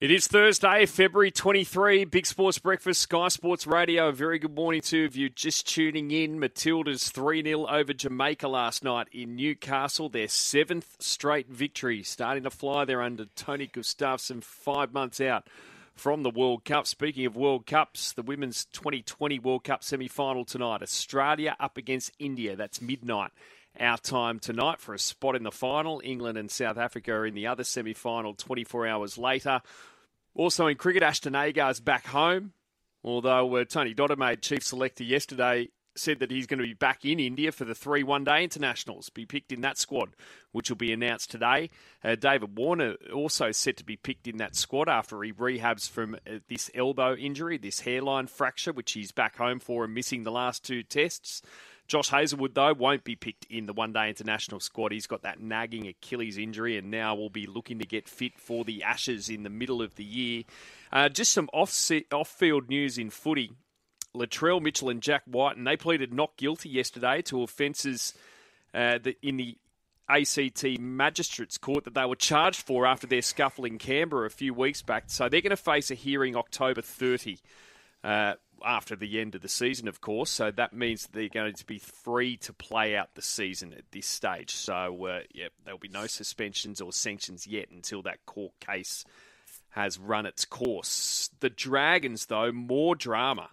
It is Thursday, February 23, Big Sports Breakfast, Sky Sports Radio. A very good morning to you. just tuning in. Matildas 3 0 over Jamaica last night in Newcastle. Their seventh straight victory, starting to fly there under Tony Gustavsson, five months out from the World Cup. Speaking of World Cups, the Women's 2020 World Cup semi final tonight. Australia up against India. That's midnight our time tonight for a spot in the final. England and South Africa are in the other semi final 24 hours later. Also in cricket, Ashton Agar is back home, although uh, Tony Dodemaide chief selector yesterday said that he's going to be back in India for the three one day internationals, be picked in that squad, which will be announced today. Uh, David Warner also set to be picked in that squad after he rehabs from uh, this elbow injury, this hairline fracture, which he's back home for and missing the last two tests. Josh Hazlewood, though, won't be picked in the one day international squad. He's got that nagging Achilles injury and now will be looking to get fit for the Ashes in the middle of the year. Uh, just some off field news in footy. Latrell Mitchell and Jack Wighton, and they pleaded not guilty yesterday to offences uh, in the ACT Magistrates Court that they were charged for after their scuffle in Canberra a few weeks back. So they're going to face a hearing October 30. Uh, after the end of the season, of course. So that means they're going to be free to play out the season at this stage. So, uh, yeah, there'll be no suspensions or sanctions yet until that court case has run its course. The Dragons, though, more drama.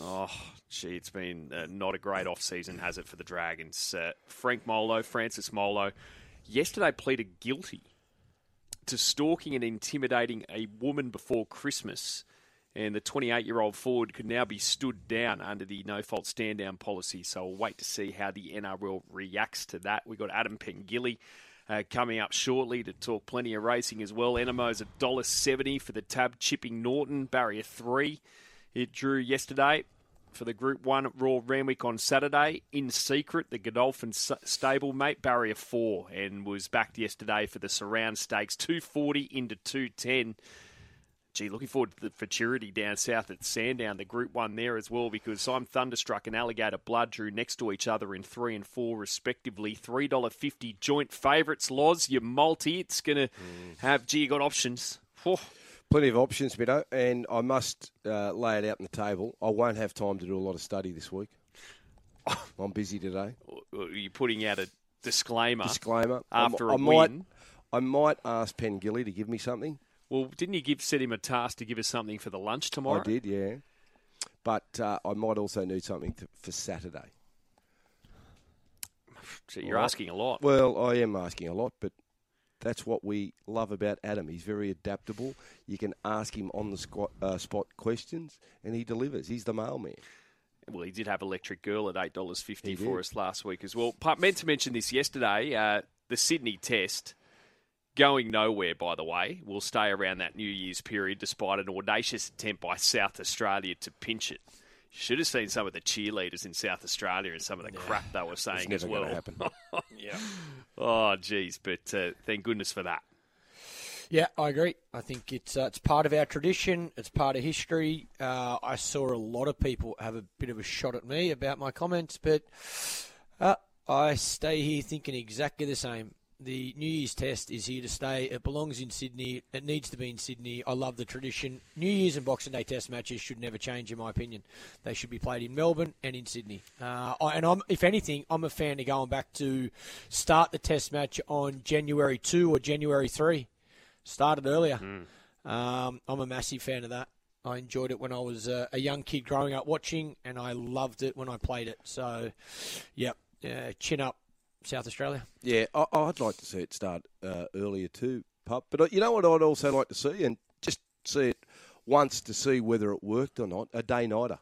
Oh, gee, it's been uh, not a great off season, has it, for the Dragons? Uh, Frank Molo, Francis Molo, yesterday pleaded guilty to stalking and intimidating a woman before Christmas and the 28 year old forward could now be stood down under the no fault stand down policy. So we'll wait to see how the NRL reacts to that. We've got Adam Pengilly. Uh, coming up shortly to talk plenty of racing as well. Anamoe's $1.70 for the tab chipping Norton, barrier 3. It drew yesterday for the Group 1 Royal Randwick on Saturday. In secret, the Godolphin stablemate, barrier 4, and was backed yesterday for the surround stakes, 240 into 210 gee, looking forward to the futurity down south at Sandown, the Group One there as well, because I'm Thunderstruck and Alligator Blood drew next to each other in three and four respectively. Three dollar fifty joint favourites. Loz, your multi, it's going to mm. have. Gee, you got options. Plenty of options, Mido, and I must uh, lay it out on the table. I won't have time to do a lot of study this week. I'm busy today. Are You're putting out a disclaimer. Disclaimer. After I, a might, win. I might ask Pengilly to give me something. Well, didn't you give set him a task to give us something for the lunch tomorrow? I did, yeah. But uh, I might also need something to, for Saturday. So you're right. asking a lot. Well, I am asking a lot, but that's what we love about Adam. He's very adaptable. You can ask him on the squat, uh, spot questions, and he delivers. He's the mailman. Well, he did have Electric Girl at eight dollars fifty for us last week as well. Meant to mention this yesterday. Uh, the Sydney Test going nowhere, by the way, will stay around that New Year's period despite an audacious attempt by South Australia to pinch it. You should have seen some of the cheerleaders in South Australia and some of the yeah, crap they were saying as well. yeah. Oh, geez, but uh, thank goodness for that. Yeah, I agree. I think it's uh, it's part of our tradition. It's part of history. Uh, I saw a lot of people have a bit of a shot at me about my comments, but uh, I stay here thinking exactly the same the New Year's test is here to stay. It belongs in Sydney. It needs to be in Sydney. I love the tradition. New Year's and Boxing Day test matches should never change, in my opinion. They should be played in Melbourne and in Sydney. Uh, and I'm, if anything, I'm a fan of going back to start the test match on January 2 or January 3. Started earlier. Mm. Um, I'm a massive fan of that. I enjoyed it when I was uh, a young kid growing up watching, and I loved it when I played it. So, yep, uh, chin up South Australia. Yeah, I, would like to see it start uh, earlier too, pup. But uh, you know what I'd also like to see, and just see it once to see whether it worked or not. A day nighter.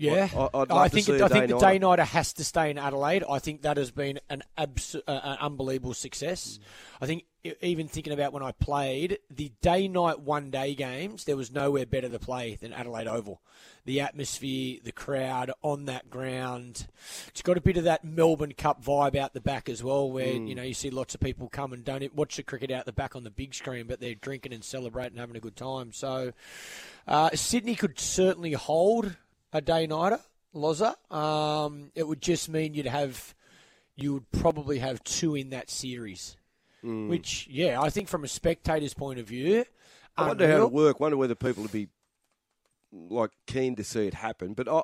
Yeah, I, I think it, I think the day nighter has to stay in Adelaide. I think that has been an, abs- uh, an unbelievable success. Mm. I think even thinking about when I played the day night one day games, there was nowhere better to play than Adelaide Oval. The atmosphere, the crowd on that ground. It's got a bit of that Melbourne Cup vibe out the back as well, where mm. you know you see lots of people come and don't watch the cricket out the back on the big screen, but they're drinking and celebrating, having a good time. So uh, Sydney could certainly hold a day nighter, Loza. Um, it would just mean you'd have, you would probably have two in that series. which yeah, I think from a spectator's point of view, I wonder how it work. Wonder whether people would be like keen to see it happen. But I,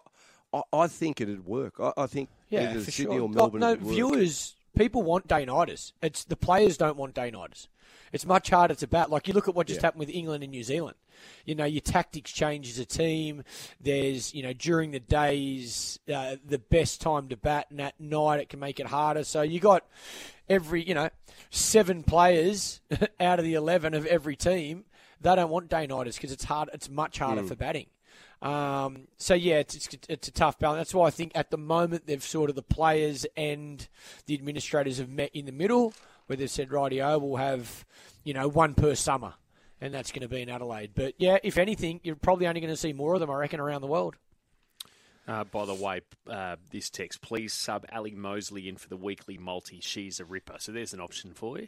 I, I think it'd work. I, I think Yeah, either Sydney sure. or Melbourne. No, viewers, people want day-nighters. It's the players don't want day-nighters. It's much harder to bat. Like you look at what just Yeah. happened with England and New Zealand. You know, your tactics change as a team. There's, you know, during the days, uh, the best time to bat, and at night it can make it harder. So you got every, you know, seven players out of the eleven of every team. They don't want day-nighters because it's hard. It's much harder Hmm. for batting. Um, so yeah, it's, it's it's a tough balance. That's why I think at the moment they've sort of the players and the administrators have met in the middle, where they've said, "Rightio, we'll have you know one per summer, and that's going to be in Adelaide." But yeah, if anything, you're probably only going to see more of them, I reckon, around the world. Uh, by the way, uh, this text, please sub Ali Mosley in for the weekly multi. She's a ripper. So there's an option for you.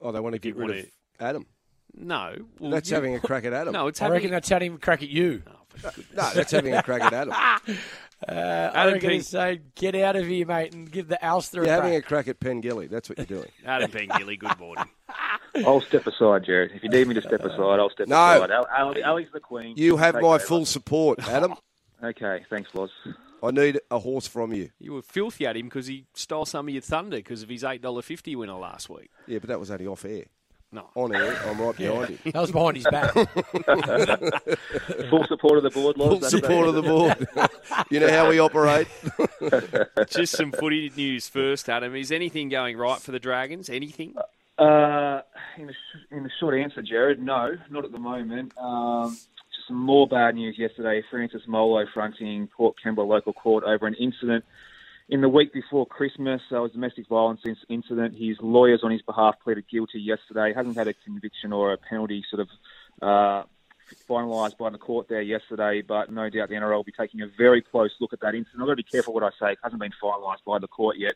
Oh, they want to get rid wanna- of Adam. No. Well, That's you- having a crack at Adam. No, it's I having. reckon that's having a crack at you. Oh, no, that's having a crack at Adam. Uh, I Adam reckon Pink- it's say, get out of here, mate, and give the Alster You're a having a crack. crack at Pengilly. That's what you're doing. Adam Pengilly, good morning. I'll step aside, Jared. If you need me to step aside, I'll step No. aside. Al- Ali, Ali's the queen. You have Take my over. full support, Adam. Okay, thanks, Loz. I need a horse from you. You were filthy at him because he stole some of your thunder because of his $8.50 winner last week. Yeah, but that was only off air. No. On air, I'm right behind you. That was behind his back. Full support of the board, Loz. Full support of the board. you know how we operate. Just some footy news first, Adam. Is anything going right for the Dragons? Anything? Uh, in, the sh- in the short answer, Jared, no, not at the moment. Um, just some more bad news yesterday. Francis Molo fronting Port Kembla local court over an incident in the week before Christmas. There was a domestic violence incident. His lawyers on his behalf pleaded guilty yesterday. Hasn't had a conviction or a penalty sort of uh, finalised by the court there yesterday, but no doubt the NRL will be taking a very close look at that incident. I've got to be careful what I say. It hasn't been finalised by the court yet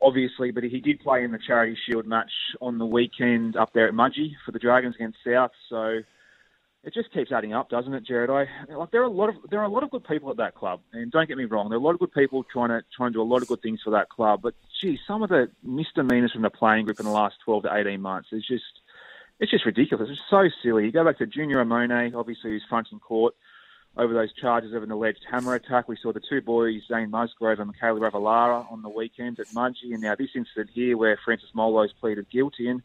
obviously, but he did play in the Charity Shield match on the weekend up there at Mudgee for the Dragons against South. So it just keeps adding up, doesn't it, Jared? I like there are a lot of there are a lot of good people at that club, and don't get me wrong, there are a lot of good people trying to trying to do a lot of good things for that club. But gee, some of the misdemeanors from the playing group in the last twelve to eighteen months is just it's just ridiculous. It's so silly. You go back to Junior Amone, obviously who's fronting court over those charges of an alleged hammer attack. We saw the two boys, Zane Musgrove and Mikaele Ravalawa, on the weekend at Mudgee, and now this incident here where Francis Molo's pleaded guilty, and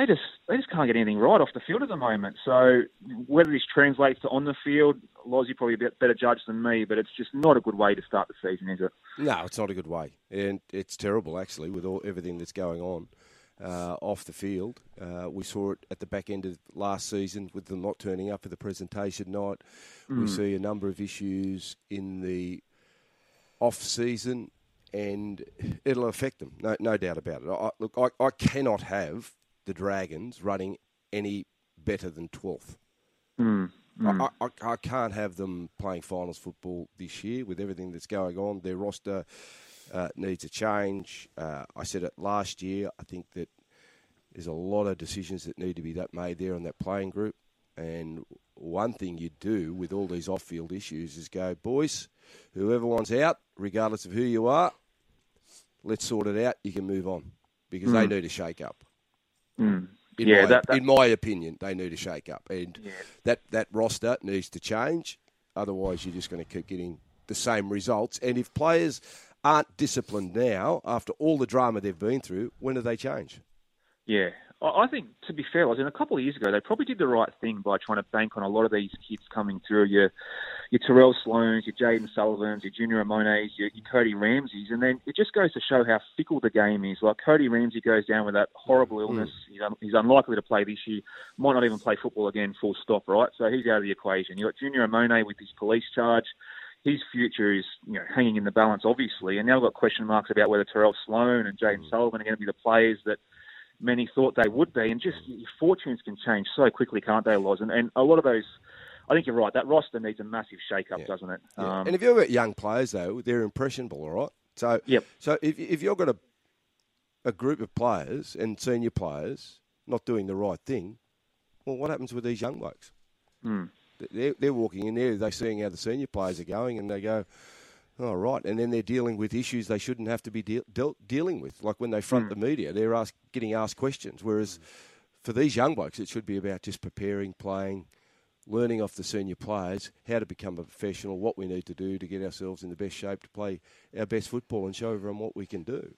they just they just can't get anything right off the field at the moment. So whether this translates to on the field, Lozzie probably a bit better judge than me, but it's just not a good way to start the season, is it? No, it's not a good way, and it's terrible actually with all everything that's going on uh, off the field. Uh, we saw it at the back end of last season with them not turning up for the presentation night. We see a number of issues in the off season, and it'll affect them. No, no doubt about it. I, look, I, I cannot have the Dragons running any better than twelfth. Mm. I, I, I can't have them playing finals football this year with everything that's going on. Their roster uh, needs a change. Uh, I said it last year. I think that there's a lot of decisions that need to be that made there on that playing group. And one thing you do with all these off-field issues is go, boys, whoever wants out, regardless of who you are, let's sort it out. You can move on because they need a shake-up. Mm. In, Yeah, my, that- that- in my opinion, they need a shake up, and Yeah. that that roster needs to change. Otherwise, you're just going to keep getting the same results. And if players aren't disciplined now, after all the drama they've been through, when do they change? Yeah. I think, to be fair, I was in a couple of years ago, they probably did the right thing by trying to bank on a lot of these kids coming through. Your, your Tyrell Sloans, your Jayden Sullivans, your Junior Amones, your, your Cody Ramseys, and then it just goes to show how fickle the game is. Like Cody Ramsey goes down with that horrible hmm. illness. He's, un- he's unlikely to play this year. Might not even play football again. Full stop. Right. So he's out of the equation. You got Junior Amone with his police charge. His future is you know hanging in the balance, obviously, and now we've got question marks about whether Tyrell Sloan and Jayden hmm. Sullivan are going to be the players that many thought they would be. And just your fortunes can change so quickly, can't they, Loz? And, and a lot of those, I think you're right. That roster needs a massive shake-up, Yeah. doesn't it? Yeah. Um, and if you've got young players, though, they're impressionable, all right? So, Yep. so if, if you've got a, a group of players and senior players not doing the right thing, well, what happens with these young blokes? Mm. They're, they're walking in there, they're seeing how the senior players are going, and they go, Oh, right. And then they're dealing with issues they shouldn't have to be de- de- dealing with. Like when they front mm. the media, they're ask, getting asked questions. Whereas for these young blokes, it should be about just preparing, playing, learning off the senior players how to become a professional, what we need to do to get ourselves in the best shape to play our best football and show everyone what we can do.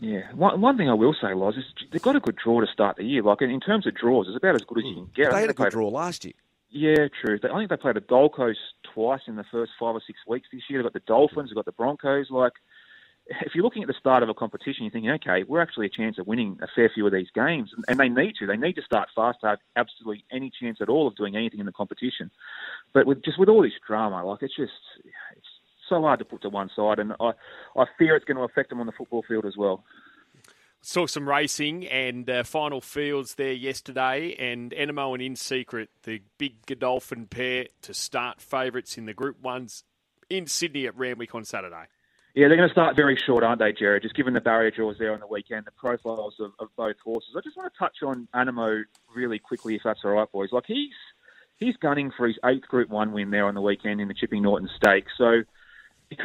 Yeah, one, one thing I will say, Loz, is they've got a good draw to start the year. Like in, terms of draws, it's about as good as you can get. They had a good draw last year. Yeah, true. I think they played the Gold Coast twice in the first five or six weeks this year. They've got the Dolphins, they've got the Broncos. Like, if you're looking at the start of a competition, you're thinking, okay, we're actually a chance of winning a fair few of these games, and they need to. They need to start fast to have absolutely any chance at all of doing anything in the competition. But with just with all this drama, like it's just it's so hard to put to one side, and I I fear it's going to affect them on the football field as well. Saw some racing and uh, final fields there yesterday, and Anamoe and In Secret, the big Godolphin pair, to start favourites in the Group Ones in Sydney at Randwick on Saturday. Yeah, they're going to start very short, aren't they, Jared? Just given the barrier draws there on the weekend, the profiles of, of both horses. I just want to touch on Anamoe really quickly, if that's all right, boys. Like he's he's gunning for his eighth Group One win there on the weekend in the Chipping Norton Stakes. So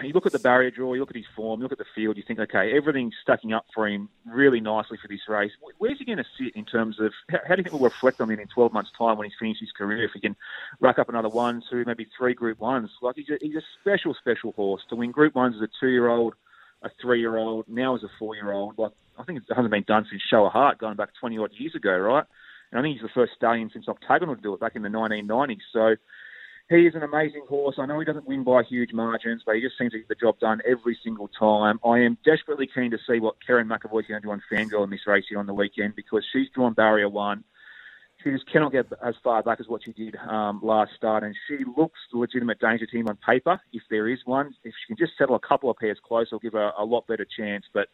you look at the barrier draw, you look at his form, you look at the field, you think, okay, everything's stacking up for him really nicely for this race. Where's he going to sit in terms of how, do you think we'll reflect on him in 12 months' time when he's finished his career? If he can rack up another one, two, maybe three Group Ones, like he's a, he's a special, special horse to win Group Ones as a two-year-old, a three-year-old, now as a four-year-old. Like I think it hasn't been done since Show a Heart going back 20 odd years ago, right? And I think he's the first stallion since Octagonal to do it back in the 1990s. So he is an amazing horse. I know he doesn't win by huge margins, but he just seems to get the job done every single time. I am desperately keen to see what Kerrin McEvoy's going to do on Fangirl in this race here on the weekend because she's drawn barrier one. She just cannot get as far back as what she did um, last start, and she looks the legitimate danger team on paper, if there is one. If she can just settle a couple of pairs close, it'll give her a lot better chance. But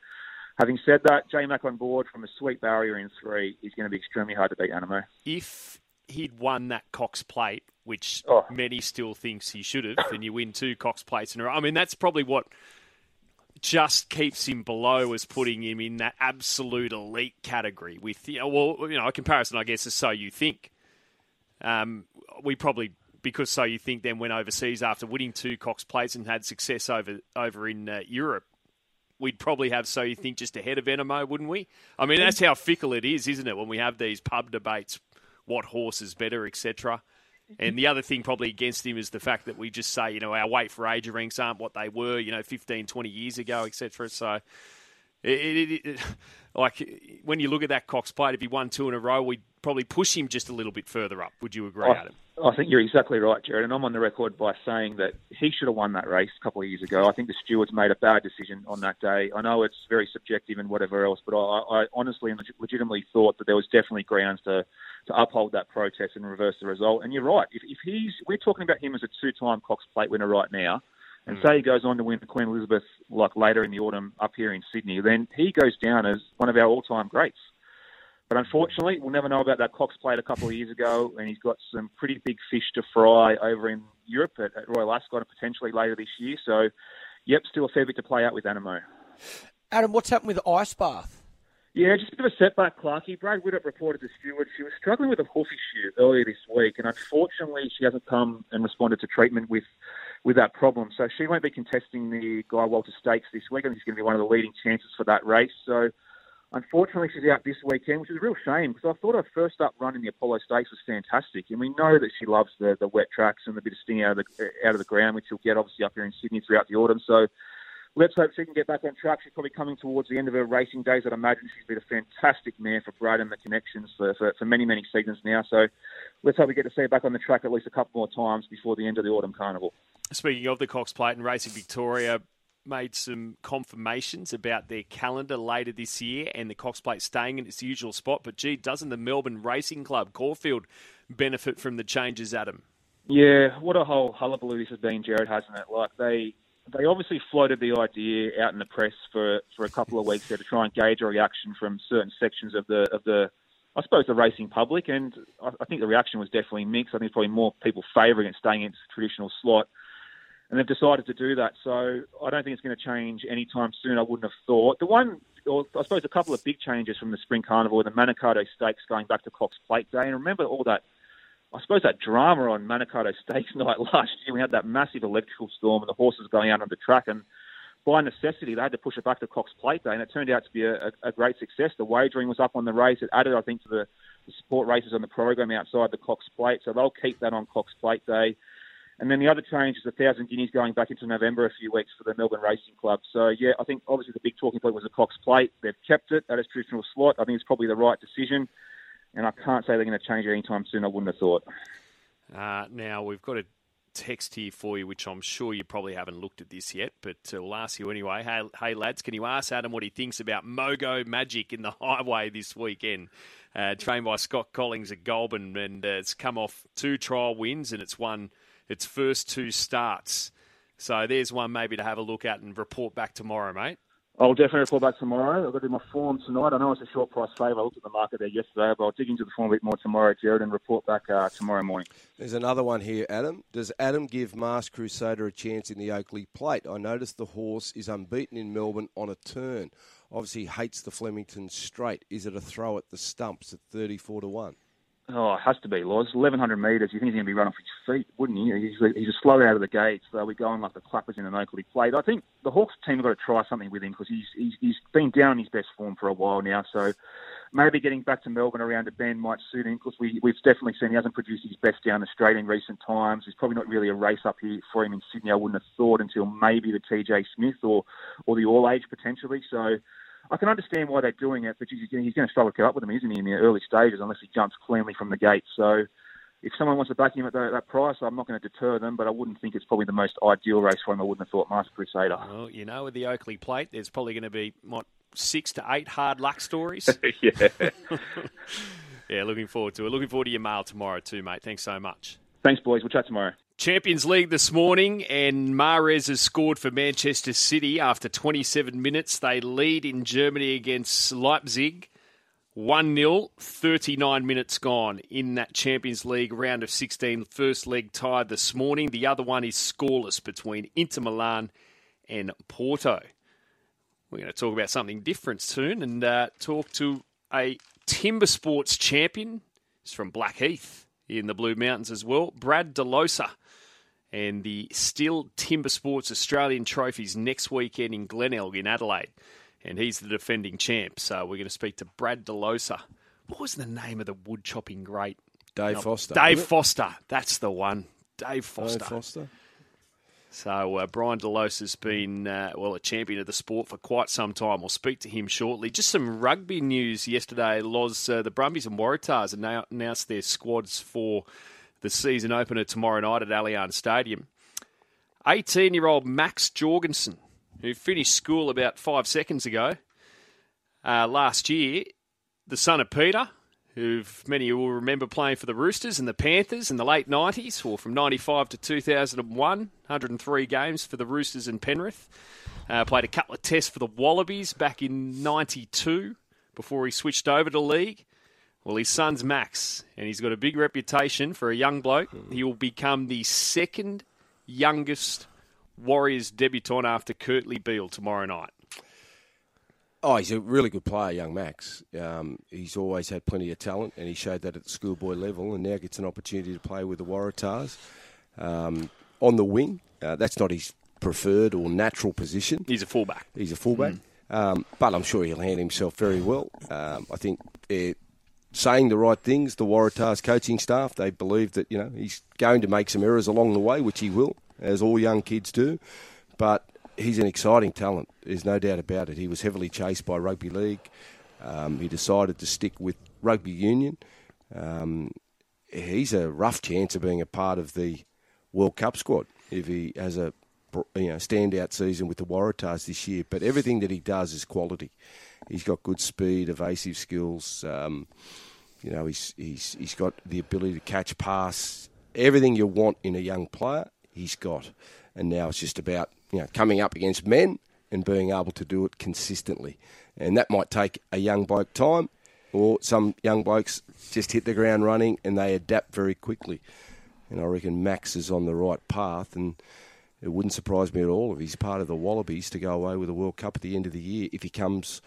having said that, J Mac on board from a sweet barrier in three is going to be extremely hard to beat Anamoe. If he'd won that Cox Plate, which oh. many still thinks he should have, and you win two Cox Plates in a row. I mean, that's probably what just keeps him below as putting him in that absolute elite category. With you know, well, you know, a comparison, I guess, is so you think. Um, we probably because so you think then went overseas after winning two Cox Plates and had success over over in uh, Europe. We'd probably have so you think just ahead of Anamoe, wouldn't we? I mean, that's how fickle it is, isn't it? When we have these pub debates what horse is better, etc. And the other thing probably against him is the fact that we just say, you know, our weight for age ranks aren't what they were, you know, 15, 20 years ago, etc. So, it, it, it, like when you look at that Cox plate, if he won two in a row, we'd probably push him just a little bit further up. Would you agree, I, Adam? I think you're exactly right, Jared. And I'm on the record by saying that he should have won that race a couple of years ago. I think the stewards made a bad decision on that day. I know it's very subjective and whatever else, but I, I honestly and legitimately thought that there was definitely grounds to to uphold that protest and reverse the result. And you're right. If, if he's, we're talking about him as a two-time Cox Plate winner right now, and mm. say he goes on to win the Queen Elizabeth like later in the autumn up here in Sydney, then he goes down as one of our all-time greats. But unfortunately, we'll never know about that Cox Plate a couple of years ago, and he's got some pretty big fish to fry over in Europe at, at Royal Ascot and potentially later this year. So, yep, still a fair bit to play out with Anamoe. Adam, what's happened with Ice Bath? Yeah, just a bit of a setback, Clarky. Brad Widdup reported to Stewart she was struggling with a hoof issue earlier this week, and unfortunately, she hasn't come and responded to treatment with with that problem. So she won't be contesting the Guy Walter Stakes this week. Think she's going to be one of the leading chances for that race. So unfortunately, she's out this weekend, which is a real shame because I thought her first up run in the Apollo Stakes was fantastic, and we know that she loves the the wet tracks and the bit of sting out of the out of the ground, which she'll get obviously up here in Sydney throughout the autumn. So let's hope she can get back on track. She's probably coming towards the end of her racing days. I'd imagine she's been a fantastic mare for Brad and the connections for, for, for, many, many seasons now. So let's hope we get to see her back on the track at least a couple more times before the end of the autumn carnival. Speaking of the Cox Plate and Racing Victoria, made some confirmations about their calendar later this year and the Cox Plate staying in its usual spot. But gee, doesn't the Melbourne Racing Club Caulfield benefit from the changes, Adam? Yeah, what a whole hullabaloo this has been, Jared, hasn't it? Like they they obviously floated the idea out in the press for, for a couple of weeks there to try and gauge a reaction from certain sections of the of the I suppose the racing public, and I, I think the reaction was definitely mixed. I think probably more people favouring it staying in its traditional slot, and they've decided to do that. So I don't think it's going to change anytime soon. I wouldn't have thought. The one, or I suppose, a couple of big changes from the Spring Carnival, the Manikato Stakes going back to Cox Plate Day, and remember all that I suppose that drama on Manikato Stakes night last year. We had that massive electrical storm and the horses going out on the track, and by necessity they had to push it back to Cox Plate Day, and it turned out to be a, a, great success. The wagering was up on the race. It added, I think, to the, the support races on the program outside the Cox Plate, so they'll keep that on Cox Plate Day. And then the other change is the thousand guineas going back into November a few weeks for the Melbourne Racing Club. So yeah, I think obviously the big talking point was the Cox Plate. They've kept it at its traditional slot. I think it's probably the right decision, and I can't say they're going to change it anytime soon. I wouldn't have thought. Uh, now we've got a text here for you, which I'm sure you probably haven't looked at this yet, but uh, we'll ask you anyway. Hey, hey, lads, can you ask Adam what he thinks about Mogo Magic in the highway this weekend? Uh, trained by Scott Collings at Goulburn, and uh, it's come off two trial wins and it's won its first two starts. So there's one maybe to have a look at and report back tomorrow, mate. I'll definitely report back tomorrow. I've got to do my form tonight. I know it's a short price favour. I looked at the market there yesterday, but I'll dig into the form a bit more tomorrow, Jared, and report back uh, tomorrow morning. There's another one here, Adam. Does Adam give Master Crusader a chance in the Oakleigh Plate? I noticed the horse is unbeaten in Melbourne on a turn. Obviously hates the Flemington straight. Is it a throw at the stumps at 34 to 1? Oh, it has to be, Loz. 1,100 metres. You think he's going to be running off his feet, wouldn't he? He's he's a slow out of the gates. So we're going like the clappers in an Oakleigh plate. I think the Hawks team have got to try something with him because he's, he's, he's been down in his best form for a while now. So maybe getting back to Melbourne around a bend might suit him because we, we've definitely seen he hasn't produced his best down the straight in recent times. There's probably not really a race up here for him in Sydney, I wouldn't have thought, until maybe the TJ Smith or, or the All Age potentially. So I can understand why they're doing it, but he's, he's going to struggle to keep up with them, isn't he, in the early stages, unless he jumps cleanly from the gate. So if someone wants to back him at that, that price, I'm not going to deter them, but I wouldn't think it's probably the most ideal race for him. I wouldn't have thought Master Crusader. Well, you know, with the Oakleigh plate, there's probably going to be, what, six to eight hard luck stories? yeah. yeah, looking forward to it. Looking forward to your mail tomorrow, too, mate. Thanks so much. Thanks, boys. We'll chat tomorrow. Champions League this morning, and Mahrez has scored for Manchester City after 27 minutes. They lead in Germany against Leipzig. 1 0, 39 minutes gone in that Champions League round of 16. First leg tied this morning. The other one is scoreless between Inter Milan and Porto. We're going to talk about something different soon and uh, talk to a timber sports champion. He's from Blackheath in the Blue Mountains as well, Brad DeLosa and the Stihl Timber Sports Australian Trophies next weekend in Glenelg in Adelaide. And he's the defending champ. So we're going to speak to Brad DeLosa. What was the name of the wood chopping great? Dave no, Foster. Dave Foster. That's the one. Dave Foster. Dave Foster. So uh, Brian DeLosa has been uh, well a champion of the sport for quite some time. We'll speak to him shortly. Just some rugby news yesterday. Loz, uh, the Brumbies and Waratahs announced their squads for the season opener tomorrow night at Allianz Stadium. 18 year old Max Jorgensen, who finished school about five seconds ago uh, last year, the son of Peter, who many will remember playing for the Roosters and the Panthers in the late 90s, or from 95 to 2001, 103 games for the Roosters and Penrith. Uh, played a couple of tests for the Wallabies back in 92 before he switched over to league. Well, his son's Max, and he's got a big reputation for a young bloke. He will become the second youngest Waratahs debutant after Kurtley Beale tomorrow night. Oh, he's a really good player, young Max. Um, he's always had plenty of talent, and he showed that at the schoolboy level, and now gets an opportunity to play with the Waratahs um, on the wing. Uh, that's not his preferred or natural position. He's a fullback. He's a fullback, mm. um, but I'm sure he'll handle himself very well. Um, I think it, saying the right things. The Waratahs coaching staff they believe that you know he's going to make some errors along the way, which he will, as all young kids do. But he's an exciting talent. There's no doubt about it. He was heavily chased by rugby league. Um, he decided to stick with rugby union. Um, he's a rough chance of being a part of the World Cup squad if he has a you know standout season with the Waratahs this year. But everything that he does is quality. He's got good speed, evasive skills. Um, you know, he's he's he's got the ability to catch, pass, everything you want in a young player. He's got, and now it's just about you know coming up against men and being able to do it consistently. And that might take a young bloke time, or some young blokes just hit the ground running and they adapt very quickly. And I reckon Max is on the right path and it wouldn't surprise me at all if he's part of the Wallabies to go away with a World Cup at the end of the year if he comes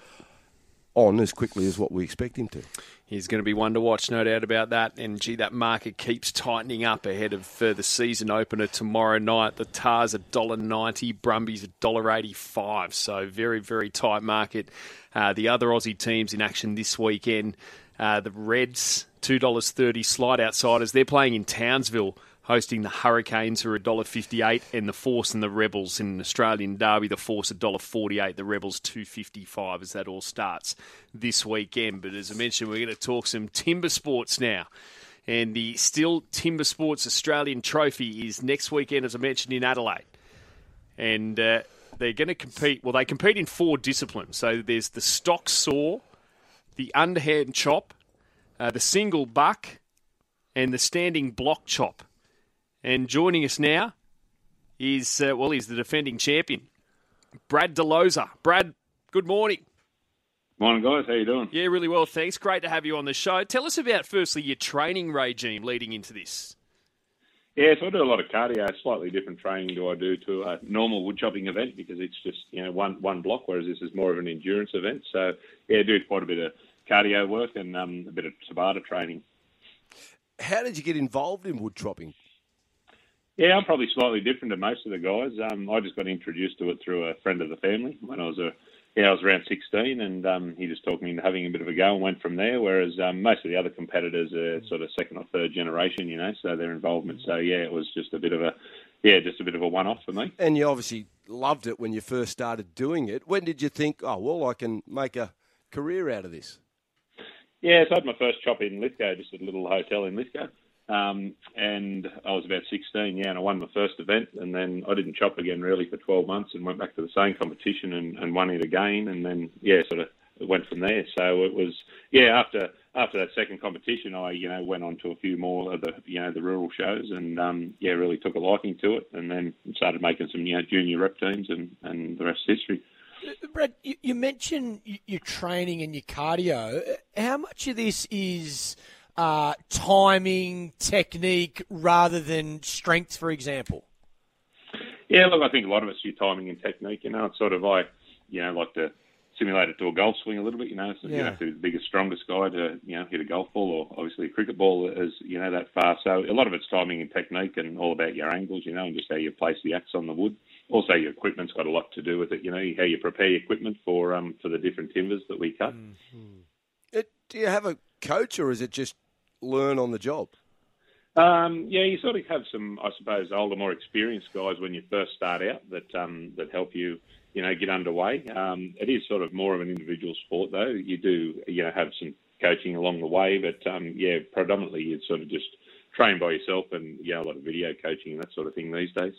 on as quickly as what we expect him to. He's going to be one to watch, no doubt about that. And gee, that market keeps tightening up ahead of uh, the season opener tomorrow night. The Tars $1.90, Brumbies $1.85. So very, very tight market. Uh, the other Aussie teams in action this weekend, uh, the Reds $2.30 slight outsiders. They're playing in Townsville hosting the Hurricanes who are $1.58 and the Force and the Rebels in an Australian derby. The Force $1.48, the Rebels 2.55 as that all starts this weekend. But as I mentioned, we're going to talk some timber sports now. And the Stihl Timber Sports Australian Trophy is next weekend, as I mentioned, in Adelaide. And uh, they're going to compete, well, they compete in four disciplines. So there's the stock saw, the underhand chop, uh, the single buck, and the standing block chop. And joining us now is, uh, well, he's the defending champion, Brad DeLosa. Brad, good morning. Morning, guys. How you doing? Yeah, really well, thanks. Great to have you on the show. Tell us about, firstly, your training regime leading into this. Yeah, so I do a lot of cardio. Slightly different training do I do to a normal wood chopping event because it's just you know one one block, whereas this is more of an endurance event. So yeah, I do quite a bit of cardio work and um, a bit of Tabata training. How did you get involved in wood chopping? Yeah, I'm probably slightly different to most of the guys. Um, I just got introduced to it through a friend of the family when I was a yeah, I was around 16, and um, he just talked me into having a bit of a go and went from there. Whereas um, most of the other competitors are sort of second or third generation, you know, so their involvement. So yeah, it was just a bit of a yeah, just a bit of a one-off for me. And you obviously loved it when you first started doing it. When did you think, oh well, I can make a career out of this? Yeah, so I had my first chop in Lithgow, just at a little hotel in Lithgow. Um, and I was about 16, yeah, and I won my first event, and then I didn't chop again really for 12 months, and went back to the same competition and, and won it again, and then yeah, sort of went from there. So it was yeah, after after that second competition, I you know went on to a few more of the you know the rural shows, and um, yeah, really took a liking to it, and then started making some you know junior rep teams, and and the rest is history. Brad, you, you mentioned your training and your cardio. How much of this is uh, timing, technique, rather than strength, for example? Yeah, look, I think a lot of it's your timing and technique. You know, it's sort of I, you know, like to simulate it to a golf swing a little bit. You know, so yeah. you have to be the biggest, strongest guy to you know hit a golf ball, or obviously a cricket ball is you know that far. So a lot of it's timing and technique, and all about your angles. You know, and just how you place the axe on the wood. Also, your equipment's got a lot to do with it. You know, how you prepare your equipment for um for the different timbers that we cut. Mm-hmm. It, do you have a coach, or is it just learn on the job? Um, yeah, you sort of have some, I suppose, older, more experienced guys when you first start out that um, that help you, you know, get underway. Um, it is sort of more of an individual sport, though. You do, you know, have some coaching along the way, but um, yeah, predominantly you sort of just train by yourself and yeah, a lot of video coaching and that sort of thing these days.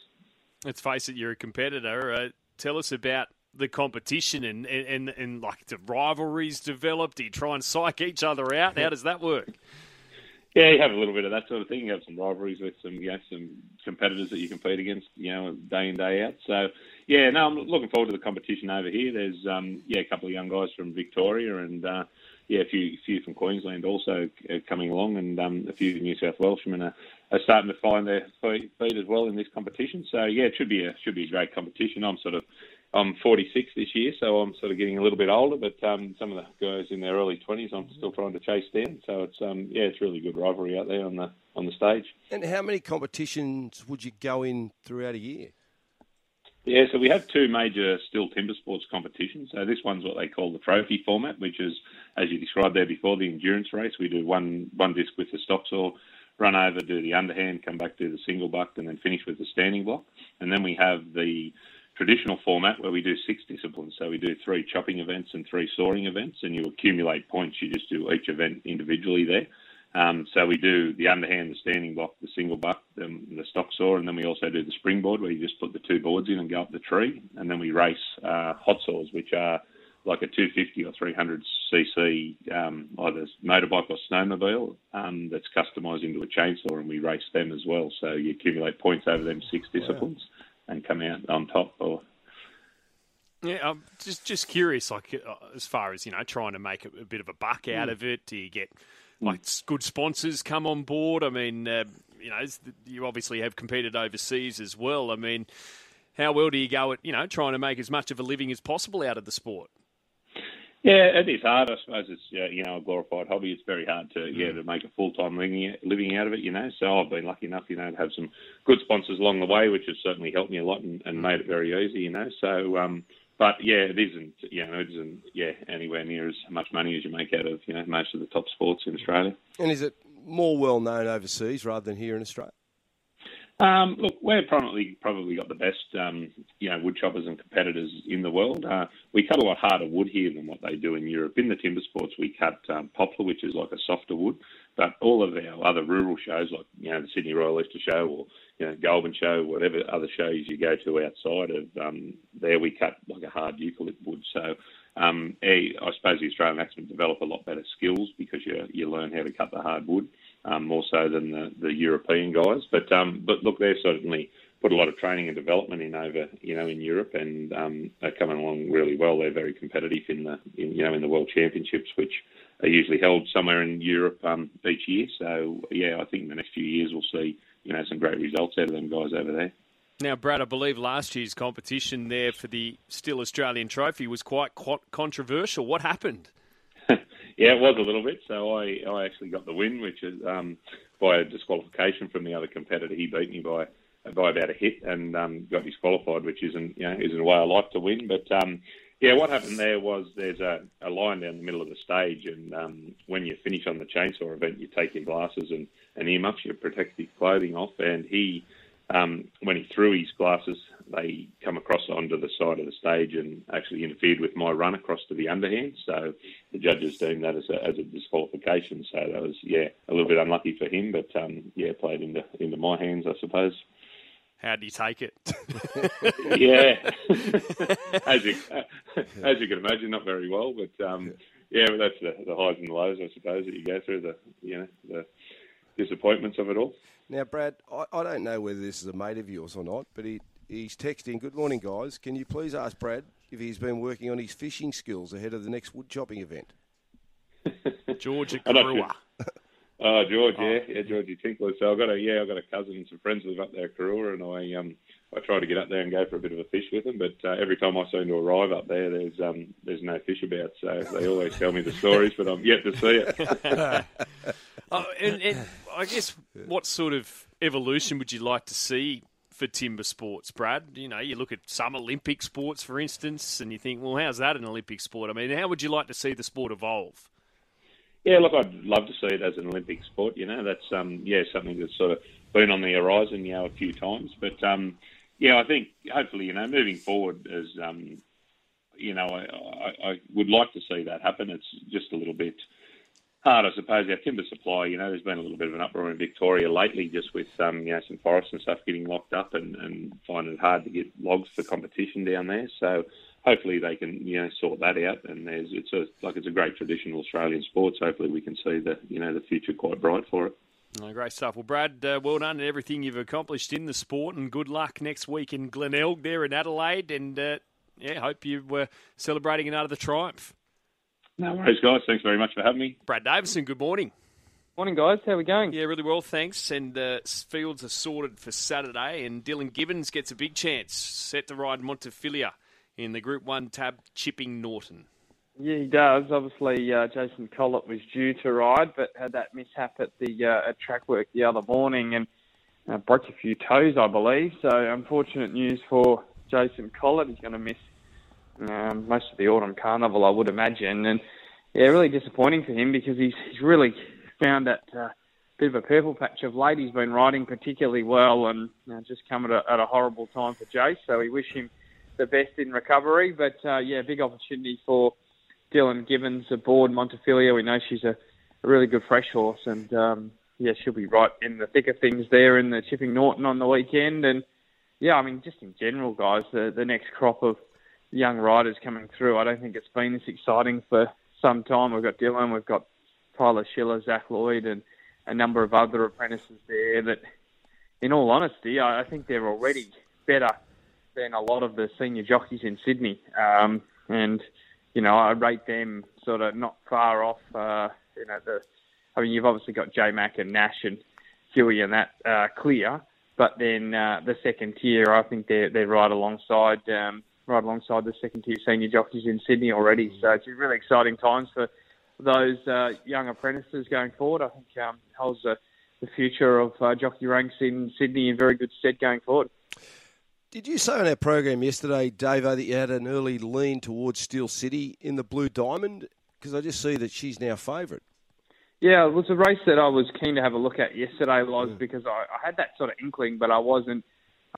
Let's face it, you're a competitor. Uh, tell us about the competition and, and, and, and like the rivalries developed. Do you try and psych each other out? How does that work? Yeah, you have a little bit of that sort of thing. You have some rivalries with some, you know, some competitors that you compete against, you know, day in day out. So, yeah, no, I'm looking forward to the competition over here. There's, um, yeah, a couple of young guys from Victoria and, uh, yeah, a few, few from Queensland also uh, coming along, and um, a few New South Welshmen are, are starting to find their feet as well in this competition. So, yeah, it should be a should be a great competition. I'm sort of I'm 46 this year, so I'm sort of getting a little bit older. But um, some of the guys in their early 20s, I'm still trying to chase down. So it's um, yeah, it's really good rivalry out there on the on the stage. And how many competitions would you go in throughout a year? Yeah, so we have two major Stihl timber sports competitions. So this one's what they call the trophy format, which is, as you described there before, the endurance race. We do one one disc with the stock saw, run over, do the underhand, come back, do the single buck, and then finish with the standing block. And then we have the traditional format where we do six disciplines. So we do three chopping events and three sawing events, and you accumulate points. You just do each event individually there. Um, so we do the underhand, the standing block, the single buck, the, the stock saw, and then we also do the springboard where you just put the two boards in and go up the tree. And then we race uh, hot saws, which are like a 250 or 300 cc um, either motorbike or snowmobile um, that's customised into a chainsaw, and we race them as well. So you accumulate points over them six disciplines. Wow and come out on top. Or yeah, I'm just just curious, like uh, as far as you know, trying to make a, bit of a buck out mm. of it. Do you get hmm. like mm. good sponsors come on board? I mean, uh, you know, you obviously have competed overseas as well. I mean, how well do you go at you know trying to make as much of a living as possible out of the sport? Yeah, it is hard. I suppose it's uh, you know a glorified hobby. It's very hard to yeah to make a full time living living out of it. You know, so I've been lucky enough you know to have some good sponsors along the way, which has certainly helped me a lot and, and made it very easy. You know, so um, but yeah, it isn't you know it isn't yeah anywhere near as much money as you make out of you know most of the top sports in Australia. And is it more well known overseas rather than here in Australia? Um, look, we're probably probably got the best, um, you know, wood choppers and competitors in the world. Uh, we cut a lot harder wood here than what they do in Europe. In the timber sports, we cut um, poplar, which is like a softer wood. But all of our other rural shows, like you know the Sydney Royal Easter Show or you know Goulburn Show, whatever other shows you go to outside of um, there, we cut like a hard eucalypt wood. So um, I suppose the Australian axemen develop a lot better skills because you you learn how to cut the hard wood um, more so than the, the European guys. But um, but look, they're certainly put a lot of training and development in over you know in Europe, and um, they're coming along really well. They're very competitive in the in, you know in the World Championships, which are usually held somewhere in Europe um, each year. So yeah, I think in the next few years we'll see you know some great results out of them guys over there. Now, Brad, I believe last year's competition there for the Stihl Australian Trophy was quite controversial. What happened? Yeah, it was a little bit. So I, I actually got the win, which is um, by a disqualification from the other competitor. He beat me by by about a hit and um, got disqualified, which isn't you know isn't a way I like to win. But um, yeah, what happened there was there's a, a line down the middle of the stage, and um, when you finish on the chainsaw event, you take your glasses and, and earmuffs, your protective clothing off, and he um, when he threw his glasses, they come across onto the side of the stage and actually interfered with my run across to the underhand. So the judges deemed that as a, as a disqualification. So that was yeah a little bit unlucky for him, but um, yeah played into into my hands, I suppose. How do you take it? yeah, as you as you can imagine, not very well. But um, yeah, that's the, the highs and the lows, I suppose, that you go through. The you know the disappointments of it all. Now, Brad, I, I don't know whether this is a mate of yours or not, but he, he's texting, Good morning, guys. Can you please ask Brad if he's been working on his fishing skills ahead of the next wood chopping event? George Karuah. Oh, George, yeah, yeah, Georgie Tinkler. So I've got a yeah, I've got a cousin and some friends who live up there at Karuah, and I um I try to get up there and go for a bit of a fish with them. But uh, every time I seem to arrive up there, there's um there's no fish about. So they always tell me the stories, but I'm yet to see it. oh, and, and I guess what sort of evolution would you like to see for timber sports, Brad? You know, you look at some Olympic sports, for instance, and you think, well, how's that an Olympic sport? I mean, how would you like to see the sport evolve? Yeah, look, I'd love to see it as an Olympic sport. You know, that's um, yeah something that's sort of been on the horizon, you know, a few times. But um, yeah, I think hopefully, you know, moving forward, as um, you know, I, I, I would like to see that happen. It's just a little bit hard, I suppose. Our timber supply, you know, there's been a little bit of an uproar in Victoria lately, just with um, you know some forests and stuff getting locked up and, and finding it hard to get logs for competition down there. So hopefully they can you know sort that out. And there's it's a like it's a great traditional Australian sport. So hopefully we can see the you know the future quite bright for it. Oh, great stuff. Well, Brad, uh, well done and everything you've accomplished in the sport, and good luck next week in Glenelg there in Adelaide. And uh, yeah, hope you were celebrating another triumph. No worries, guys. Thanks very much for having me. Brad Davison, good morning. Morning, guys. How are we going? Yeah, really well, thanks. And uh, fields are sorted for Saturday, and Dylan Gibbons gets a big chance, set to ride Montefilia in the Group 1 tab, chipping Norton. Yeah, he does. Obviously, uh, Jason Collett was due to ride, but had that mishap at the uh, at track work the other morning and uh, broke a few toes, I believe. So, unfortunate news for Jason Collett. He's going to miss um, most of the autumn carnival, I would imagine. And yeah, really disappointing for him because he's he's really found that uh, bit of a purple patch of late. He's been riding particularly well, and know, just come at a, at a horrible time for Jace. So we wish him the best in recovery. But uh, yeah, big opportunity for Dylan Gibbons aboard Montefilia. We know she's a, a really good fresh horse, and um, yeah, she'll be right in the thick of things there in the Chipping Norton on the weekend. And yeah, I mean, just in general, guys, the the next crop of young riders coming through. I don't think it's been this exciting for some time. We've got Dylan, we've got Tyler Schiller, Zach Lloyd, and a number of other apprentices there that, in all honesty, I, think they're already better than a lot of the senior jockeys in Sydney. Um, and, you know, I rate them sort of not far off, uh, you know, the, I mean, you've obviously got J Mac and Nash and Huey and that uh, clear. But then uh, the second tier, I think they're, they're right alongside um, right alongside the second tier senior jockeys in Sydney already. So it's really exciting times for those uh, young apprentices going forward. I think um, holds the, the future of uh, jockey ranks in Sydney in very good stead going forward. Did you say on our program yesterday, Davo, that you had an early lean towards Steel City in the Blue Diamond? Because I just see that she's now favourite. Yeah, it was a race that I was keen to have a look at yesterday, Loz, because I, I had that sort of inkling, but I wasn't,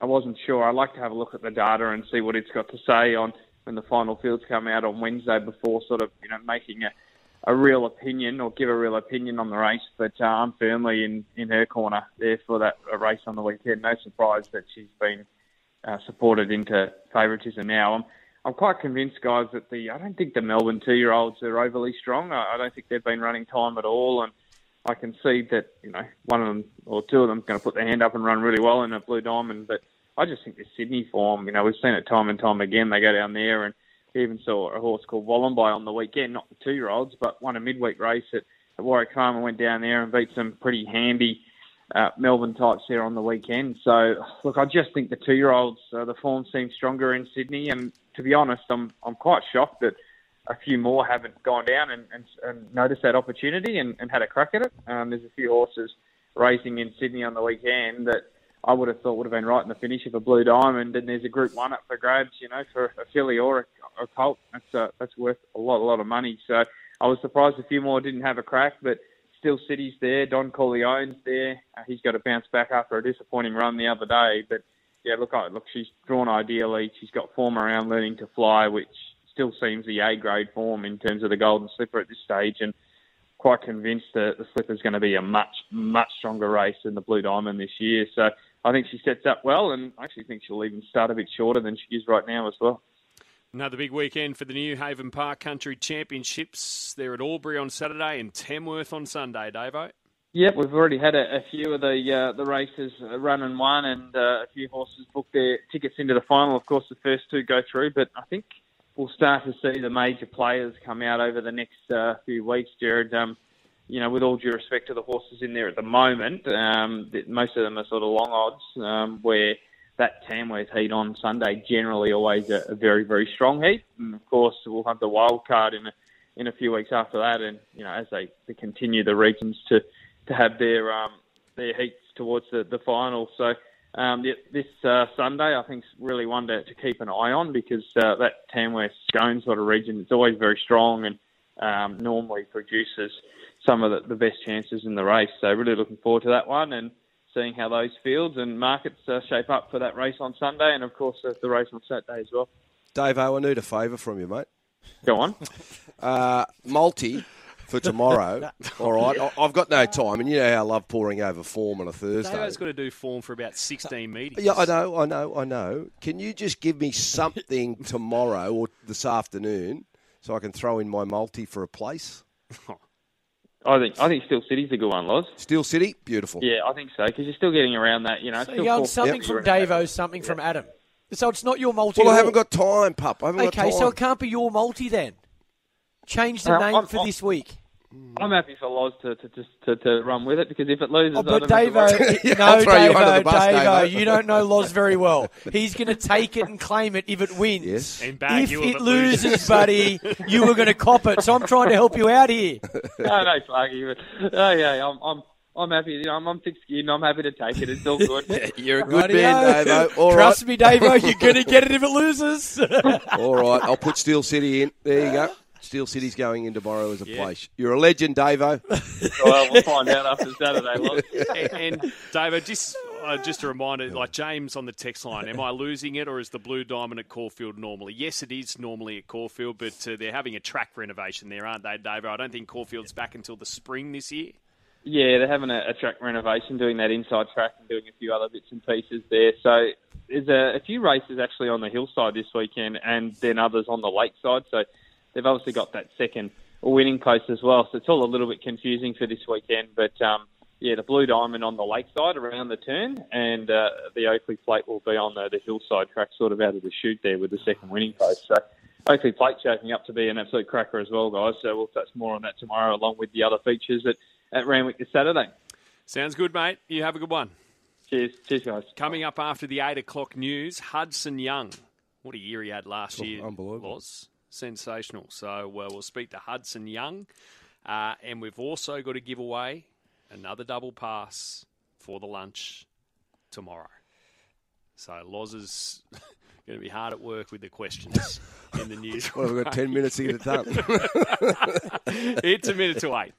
I wasn't sure. I like to have a look at the data and see what it's got to say on when the final fields come out on Wednesday before sort of you know making a, a real opinion or give a real opinion on the race. But uh, I'm firmly in in her corner there for that race on the weekend. No surprise that she's been uh, supported into favouritism now. I'm, I'm quite convinced, guys, that the I don't think the Melbourne two-year-olds are overly strong. I, I don't think they've been running time at all, and I can see that you know one of them or two of them going to put their hand up and run really well in a Blue Diamond. But I just think the Sydney form, you know, we've seen it time and time again. They go down there, and we even saw a horse called Wollombi on the weekend, not the two-year-olds, but won a midweek race at, at Warwick Farm and went down there and beat some pretty handy uh, Melbourne types there on the weekend. So, look, I just think the two-year-olds, uh, the form seems stronger in Sydney, and to be honest, I'm I'm quite shocked that a few more haven't gone down and, and, and noticed that opportunity and, and had a crack at it. Um, there's a few horses racing in Sydney on the weekend that I would have thought would have been right in the finish of a Blue Diamond, and there's a Group One up for grabs, you know, for a filly or a, a colt. That's uh, that's worth a lot, a lot of money. So I was surprised a few more didn't have a crack, but Steel City's there. Don Corleone's there. Uh, he's got to bounce back after a disappointing run the other day. But yeah, look, look, she's drawn ideally. She's got form around learning to fly, which still seems the A grade form in terms of the Golden Slipper at this stage, and quite convinced that the Slipper is going to be a much much stronger race than the Blue Diamond this year. So I think she sets up well, and I actually think she'll even start a bit shorter than she is right now as well. Another big weekend for the Newhaven Park Country Championships. They're at Albury on Saturday and Tamworth on Sunday, Davo. Yep, we've already had a, a few of the uh, the races run and won, and uh, a few horses booked their tickets into the final. Of course, the first two go through, but I think we'll start to see the major players come out over the next uh, few weeks, Jared. Um, you know, with all due respect to the horses in there at the moment, um, most of them are sort of long odds, um, where that Tamworth heat on Sunday generally always a, a, very very strong heat, and of course we'll have the wild card in a, in a few weeks after that, and you know as they, they continue the regions to to have their um, their heats towards the, the final. So um, this uh, Sunday I think is really one to, to keep an eye on because uh, that Tamworth Scone sort of region is always very strong and um, normally produces some of the, the best chances in the race. So really looking forward to that one and seeing how those fields and markets uh, shape up for that race on Sunday, and of course uh, the race on Saturday as well. Dave, I need a favour from you, mate. Go on. uh, multi for tomorrow. All right, I've got no time, and you know how I love pouring over form on a Thursday. Davo's got to do form for about sixteen meetings. Yeah, I know, I know, I know. Can you just give me something tomorrow or this afternoon so I can throw in my multi for a place? I think I think Steel City's a good one, Loz. Steel City, beautiful. Yeah, I think so because you're still getting around that. You know, so you something yep. from Davo, something from Adam. So it's not your multi. Well, I haven't got time, pup. I haven't okay, got so it can't be your multi then. Change the name I'm, for I'm, this week. I'm happy for Loz to, to just to, to, run with it because if it loses, oh, but Davo, yeah, no, Davo, bus, Davo, Davo, you don't know Loz very well. He's going to take it and claim it if it wins. Yes. if it loses, buddy, you were going to cop it. So I'm trying to help you out here. no, no, Sluggy. But, oh, yeah, I'm, I'm I'm happy. You know, I'm, I'm thick-skinned. I'm happy to take it. It's all good. You're a good man, Davo. All Trust right. me, Davo. You're going to get it if it loses. all right. I'll put Steel City in. There you go. Steel City's going in tomorrow as a yeah. place. You're a legend, Davo. well, we'll find out after Saturday. Look. and, and Davo, just uh, just a reminder, like James on the text line, am I losing it or is the Blue Diamond at Caulfield normally? Yes, it is normally at Caulfield, but uh, they're having a track renovation there, aren't they, Davo? I don't think Caulfield's back until the spring this year. Yeah, they're having a, a track renovation, doing that inside track and doing a few other bits and pieces there. So there's a, a few races actually on the hillside this weekend, and then others on the lakeside. So they've obviously got that second winning post as well. So it's all a little bit confusing for this weekend. But um, yeah, the Blue Diamond on the lakeside around the turn, and uh, the Oakleigh Plate will be on the, the hillside track, sort of out of the chute there with the second winning post. So Oakleigh Plate shaping up to be an absolute cracker as well, guys. So we'll touch more on that tomorrow, along with the other features at, at Randwick this Saturday. Sounds good, mate. You have a good one. Cheers. Cheers, guys. Coming up after the 8 o'clock news, Hudson Young What a year he had last Oh, year. unbelievable. Was sensational. So uh, we'll speak to Hudson Young, uh, and we've also got to give away another double pass for the lunch tomorrow. So Loz is going to be hard at work with the questions in the news. Well, we've got 10 minutes to get it done. it's a minute to eight.